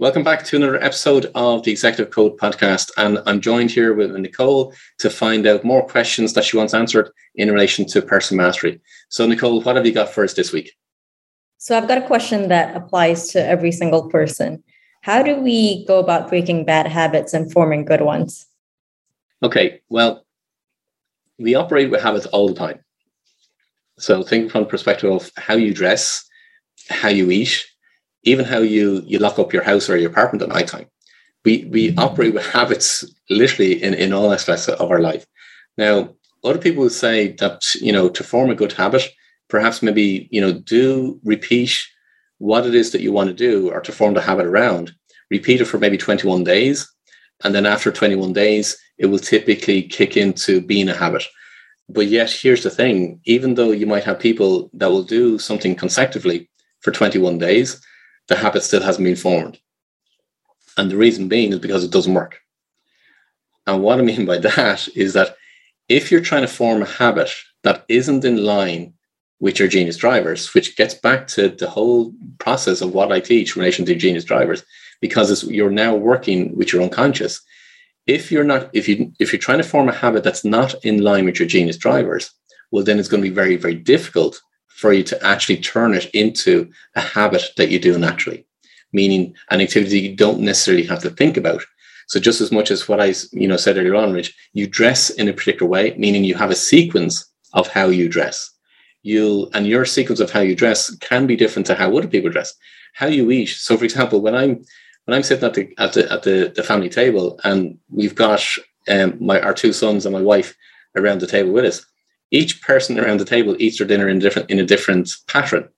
Welcome back to another episode of the Executive Code podcast. And I'm joined here with Nicole to find out more questions that she wants answered in relation to personal mastery. So, Nicole, what have you got for us this week? So, I've got a question that applies to every single person. How do we go about breaking bad habits and forming good ones? Okay, well, we operate with habits all the time. So, think from the perspective of how you dress, how you eat, even how you you lock up your house or your apartment at night time. We we operate with habits literally in, in all aspects of our life. Now, other people would say that you know to form a good habit, perhaps maybe you know do repeat what it is that you want to do or to form the habit around. Repeat it for maybe 21 days. And then after 21 days, it will typically kick into being a habit. But yet, here's the thing even though you might have people that will do something consecutively for 21 days, the habit still hasn't been formed. And the reason being is because it doesn't work. And what I mean by that is that if you're trying to form a habit that isn't in line with your genius drivers, which gets back to the whole process of what I teach in relation to genius drivers, because you're now working with your unconscious. If you're not, if you if you're trying to form a habit that's not in line with your genius drivers, well, then it's going to be very, very difficult for you to actually turn it into a habit that you do naturally, meaning an activity you don't necessarily have to think about. So just as much as what I you know said earlier on, Rich, you dress in a particular way, meaning you have a sequence of how you dress. You'll and your sequence of how you dress can be different to how other people dress. How you eat. So, for example, when I'm when I'm sitting at the at the at the, the family table and we've got um, my our two sons and my wife around the table with us, each person around the table eats their dinner in different in a different pattern.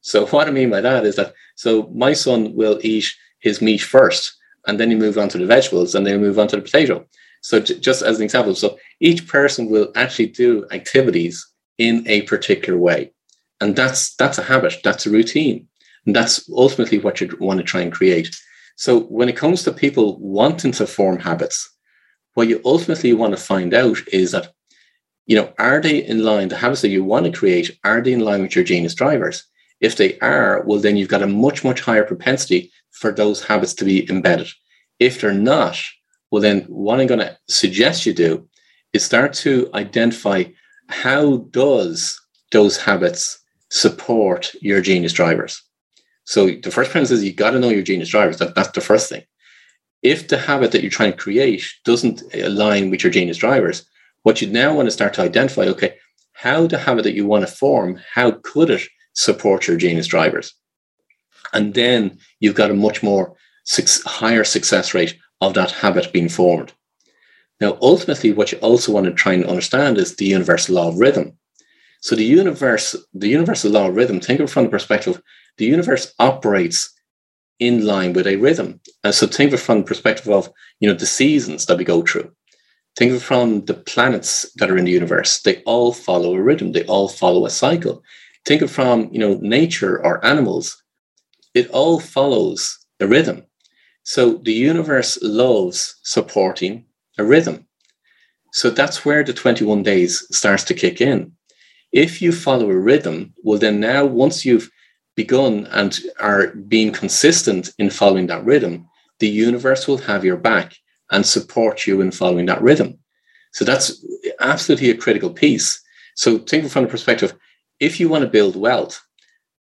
So what I mean by that is that so my son will eat his meat first, and then he move on to the vegetables, and then he move on to the potato. So j- just as an example, so each person will actually do activities in a particular way, and that's that's a habit, that's a routine, and that's ultimately what you want to try and create. So when it comes to people wanting to form habits, what you ultimately want to find out is that you know, are they in line, the habits that you want to create, are they in line with your genius drivers? If they are, well, then you've got a much, much higher propensity for those habits to be embedded. If they're not, well, then what I'm going to suggest you do is start to identify how does those habits support your genius drivers. So the first premise is you got to know your genius drivers. That, that's the first thing. If the habit that you're trying to create doesn't align with your genius drivers, what you'd now want to start to identify, okay, how the habit that you want to form, how could it support your genius drivers? And then you've got a much more higher success rate of that habit being formed. Now, ultimately, what you also want to try and understand is the universal law of rhythm. So the universe, the universal law of rhythm, think of it from the perspective, the universe operates in line with a rhythm. And so think of it from the perspective of, you know, the seasons that we go through. Think of from the planets that are in the universe. They all follow a rhythm. They all follow a cycle. Think of from, you know, nature or animals. It all follows a rhythm. So the universe loves supporting a rhythm. So that's where the 21 days starts to kick in. If you follow a rhythm, well, then now once you've begun and are being consistent in following that rhythm, the universe will have your back and support you in following that rhythm. So that's absolutely a critical piece. So think from the perspective, if you want to build wealth,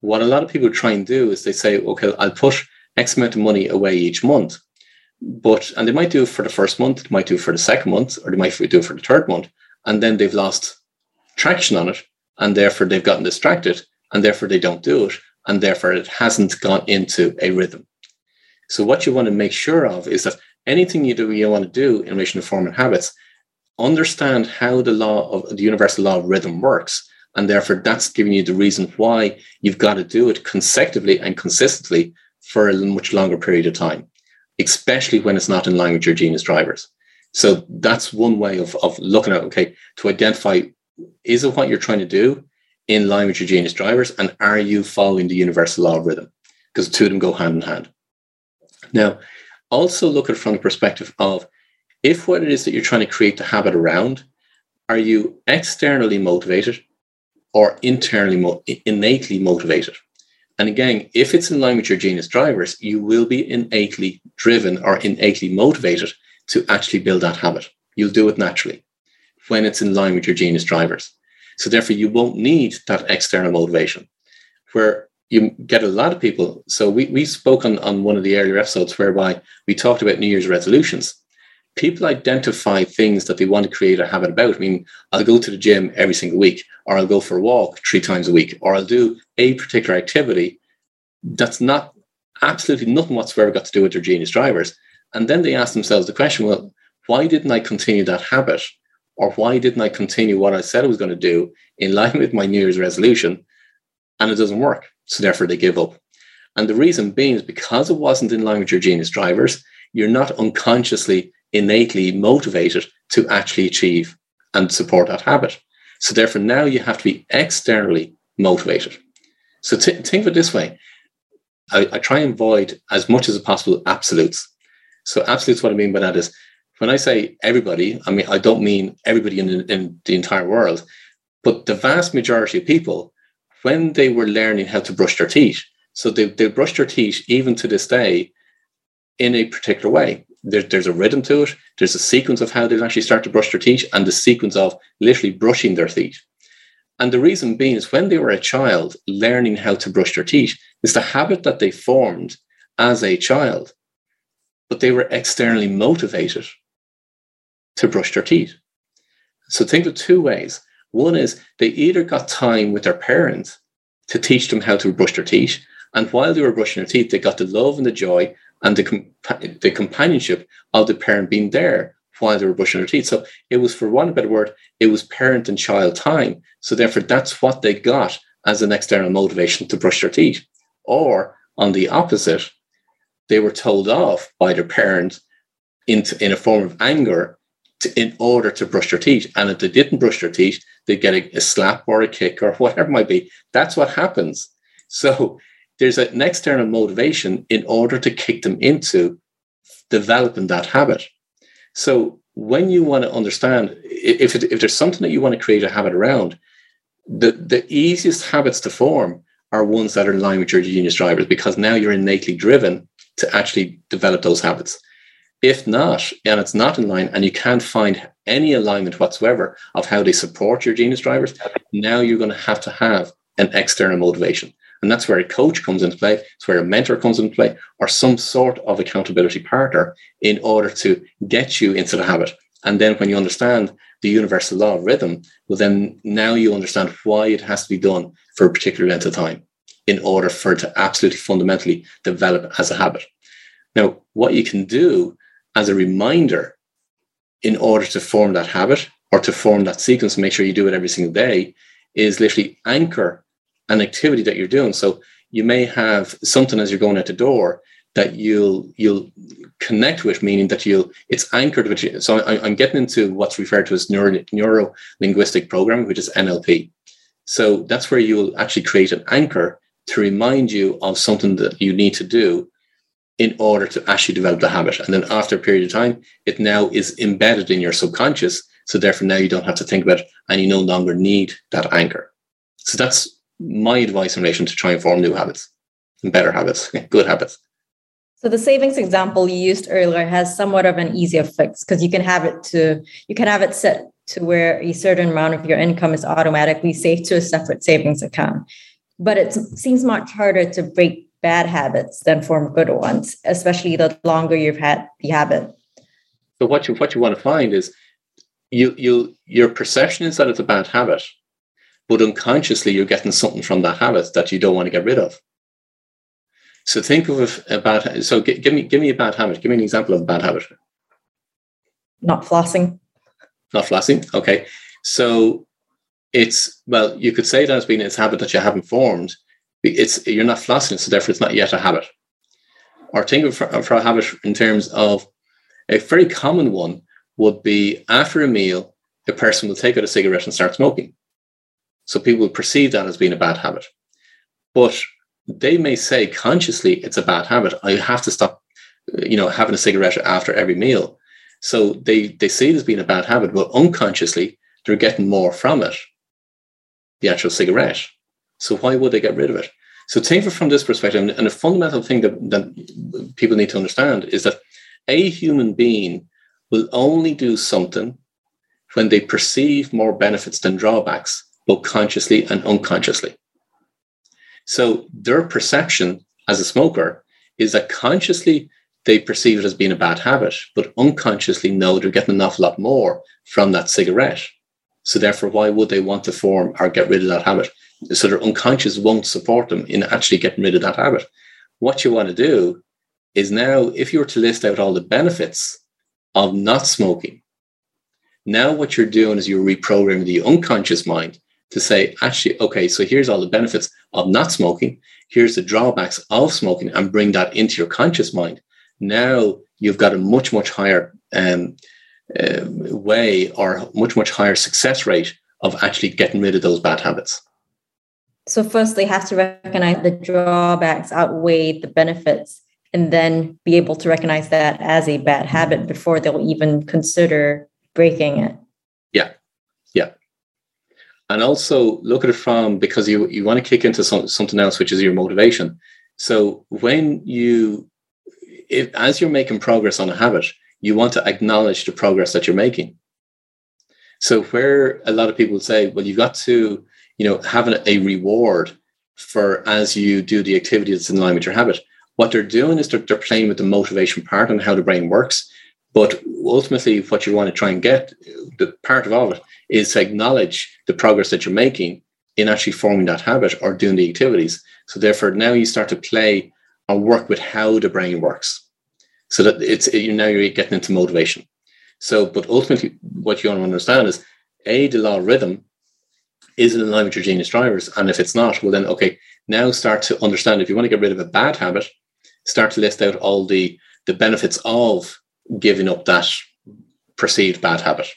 what a lot of people try and do is they say, okay, I'll put X amount of money away each month. But and they might do it for the first month, they might do it for the second month, or they might do it for the third month, and then they've lost traction on it, and therefore they've gotten distracted, and therefore they don't do it, and therefore it hasn't gone into a rhythm. So what you want to make sure of is that anything you do you want to do in relation to forming habits, understand how the law of the universal law of rhythm works. And therefore, that's giving you the reason why you've got to do it consecutively and consistently for a much longer period of time, especially when it's not in line with your genius drivers. So that's one way of, of looking at, okay, to identify is it what you're trying to do in line with your genius drivers? And are you following the universal law of rhythm? Because the two of them go hand in hand. Now, also look at it from the perspective of if what it is that you're trying to create the habit around, are you externally motivated or internally mo- innately motivated? And again, if it's in line with your genius drivers, you will be innately driven or innately motivated to actually build that habit. You'll do it naturally when it's in line with your genius drivers. So therefore, you won't need that external motivation. Where you get a lot of people. So we, we spoke on, on one of the earlier episodes whereby we talked about New Year's resolutions. People identify things that they want to create a habit about. I mean, I'll go to the gym every single week, or I'll go for a walk three times a week, or I'll do a particular activity that's not absolutely nothing whatsoever got to do with their genius drivers. And then they ask themselves the question, well, why didn't I continue that habit? Or why didn't I continue what I said I was going to do in line with my New Year's resolution? And it doesn't work. So therefore they give up. And the reason being is because it wasn't in line with your genius drivers, you're not unconsciously, innately motivated to actually achieve and support that habit. So therefore now you have to be externally motivated. So t- think of it this way. I, I try and avoid as much as possible absolutes. So absolutes, what I mean by that is when I say everybody, I mean I don't mean everybody in, in the entire world, but the vast majority of people when they were learning how to brush their teeth. So they, they brush their teeth even to this day in a particular way. There, there's a rhythm to it. There's a sequence of how they actually start to brush their teeth and the sequence of literally brushing their teeth. And the reason being is when they were a child learning how to brush their teeth, is the habit that they formed as a child, but they were externally motivated to brush their teeth. So think of two ways. One is they either got time with their parents to teach them how to brush their teeth, and while they were brushing their teeth, they got the love and the joy and the, compa- the companionship of the parent being there while they were brushing their teeth. So it was, for one better word, it was parent and child time. So therefore, that's what they got as an external motivation to brush their teeth. Or on the opposite, they were told off by their parent in, in a form of anger to, in order to brush their teeth. And if they didn't brush their teeth, they'd get a, a slap or a kick or whatever might be. That's what happens. So there's an external motivation in order to kick them into developing that habit. So when you want to understand if, it, if there's something that you want to create a habit around, the, the easiest habits to form are ones that are in line with your genius drivers because now you're innately driven to actually develop those habits. If not, and it's not in line, and you can't find any alignment whatsoever of how they support your genius drivers, now you're going to have to have an external motivation. And that's where a coach comes into play, it's where a mentor comes into play, or some sort of accountability partner in order to get you into the habit. And then when you understand the universal law of rhythm, well, then now you understand why it has to be done for a particular length of time in order for it to absolutely fundamentally develop as a habit. Now, what you can do as a reminder in order to form that habit or to form that sequence, make sure you do it every single day, is literally anchor an activity that you're doing. So you may have something as you're going out the door that you'll you'll connect with, meaning that you'll it's anchored with you. So I, am getting into what's referred to as neuro, neuro linguistic programming, which is NLP. So that's where you'll actually create an anchor to remind you of something that you need to do in order to actually develop the habit. And then after a period of time, it now is embedded in your subconscious. So therefore, now you don't have to think about it and you no longer need that anchor. So that's my advice in relation to try and form new habits and better habits, good habits. So the savings example you used earlier has somewhat of an easier fix because you can have it to you can have it set to where a certain amount of your income is automatically saved to a separate savings account. But it seems much harder to break bad habits than form good ones, especially the longer you've had the habit. So what you what you want to find is you you your perception is that it's a bad habit, but unconsciously you're getting something from that habit that you don't want to get rid of. So think of a bad. So give, give me give me a bad habit. Give me an example of a bad habit. Not flossing. Not flossing. Okay. So it's well, you could say that as being a habit that you haven't formed, it's you're not flossing, so therefore it's not yet a habit. Or think of for, for a habit in terms of a very common one would be after a meal, a person will take out a cigarette and start smoking. So people will perceive that as being a bad habit. But they may say consciously it's a bad habit. I have to stop, you know, having a cigarette after every meal. So they they see it as being a bad habit, but unconsciously they're getting more from it, the actual cigarette. So why would they get rid of it? So think of it from this perspective, and a fundamental thing that, that people need to understand is that a human being will only do something when they perceive more benefits than drawbacks, both consciously and unconsciously. So their perception as a smoker is that consciously they perceive it as being a bad habit, but unconsciously know they're getting an awful lot more from that cigarette. So therefore, why would they want to form or get rid of that habit? So their unconscious won't support them in actually getting rid of that habit. What you want to do is now, if you were to list out all the benefits of not smoking, now what you're doing is you're reprogramming the unconscious mind to say, actually, okay, so here's all the benefits of not smoking. Here's the drawbacks of smoking, and bring that into your conscious mind. Now you've got a much, much higher um, uh, way or much, much higher success rate of actually getting rid of those bad habits. So, first, they have to recognize the drawbacks outweigh the benefits and then be able to recognize that as a bad habit before they'll even consider breaking it. Yeah. Yeah. And also look at it from because you, you want to kick into some, something else, which is your motivation. So, when you, if, as you're making progress on a habit, you want to acknowledge the progress that you're making. So where a lot of people say, well, you've got to, you know, have a reward for as you do the activity that's in line with your habit. What they're doing is they're, they're playing with the motivation part and how the brain works. But ultimately, what you want to try and get, the part of all of it, is to acknowledge the progress that you're making in actually forming that habit or doing the activities. So therefore, now you start to play or work with how the brain works so that it's you now you're getting into motivation. So, but ultimately, what you want to understand is a the law of rhythm is in line with your genius drivers, and if it's not, well then okay, now start to understand if you want to get rid of a bad habit, start to list out all the the benefits of giving up that perceived bad habit.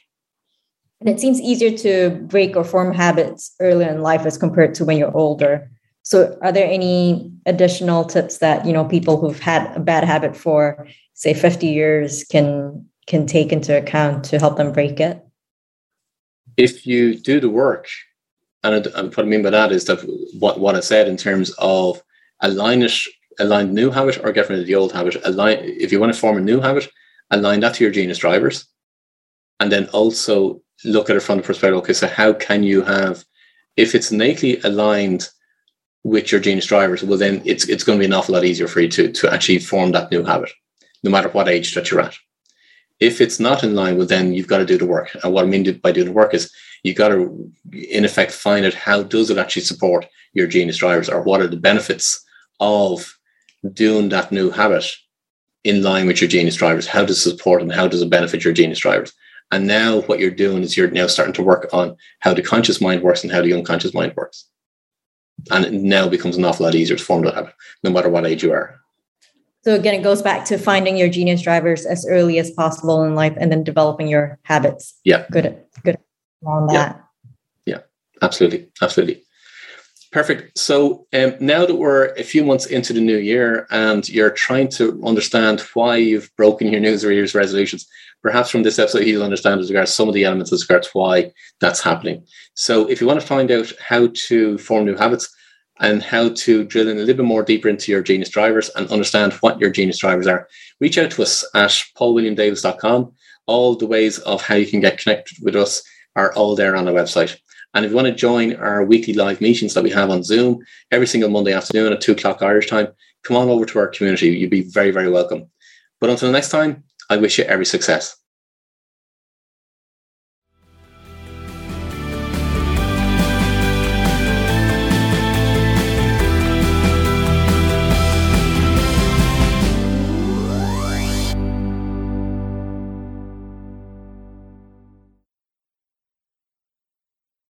And it seems easier to break or form habits earlier in life as compared to when you're older. So, are there any additional tips that you know people who've had a bad habit for, say, fifty years can can take into account to help them break it? If you do the work, and, what I mean by that is that what what I said in terms of align it, align new habit or get rid of the old habit. Align if you want to form a new habit, align that to your genius drivers, and then also look at it from the perspective. Okay, so how can you have if it's innately aligned with your genius drivers, well, then it's it's going to be an awful lot easier for you to to actually form that new habit, no matter what age that you're at. If it's not in line, well, then you've got to do the work. And what I mean by doing the work is you got to, in effect, find out how does it actually support your genius drivers, or what are the benefits of doing that new habit in line with your genius drivers? How does it support and how does it benefit your genius drivers? And now what you're doing is you're now starting to work on how the conscious mind works and how the unconscious mind works and it now becomes an awful lot easier to form that habit, no matter what age you are. So again, it goes back to finding your genius drivers as early as possible in life, and then developing your habits. Yeah, good, good on that. Yeah, yeah absolutely, absolutely. Perfect. So um, now that we're a few months into the new year and you're trying to understand why you've broken your New Year's resolutions, perhaps from this episode you'll understand as regards some of the elements as regards why that's happening. So if you want to find out how to form new habits and how to drill in a little bit more deeper into your genius drivers and understand what your genius drivers are, reach out to us at paulwilliamdavis.com. All the ways of how you can get connected with us are all there on the website. And if you want to join our weekly live meetings that we have on Zoom every single Monday afternoon at two o'clock Irish time, come on over to our community. You'd be very, very welcome. But until next time, I wish you every success.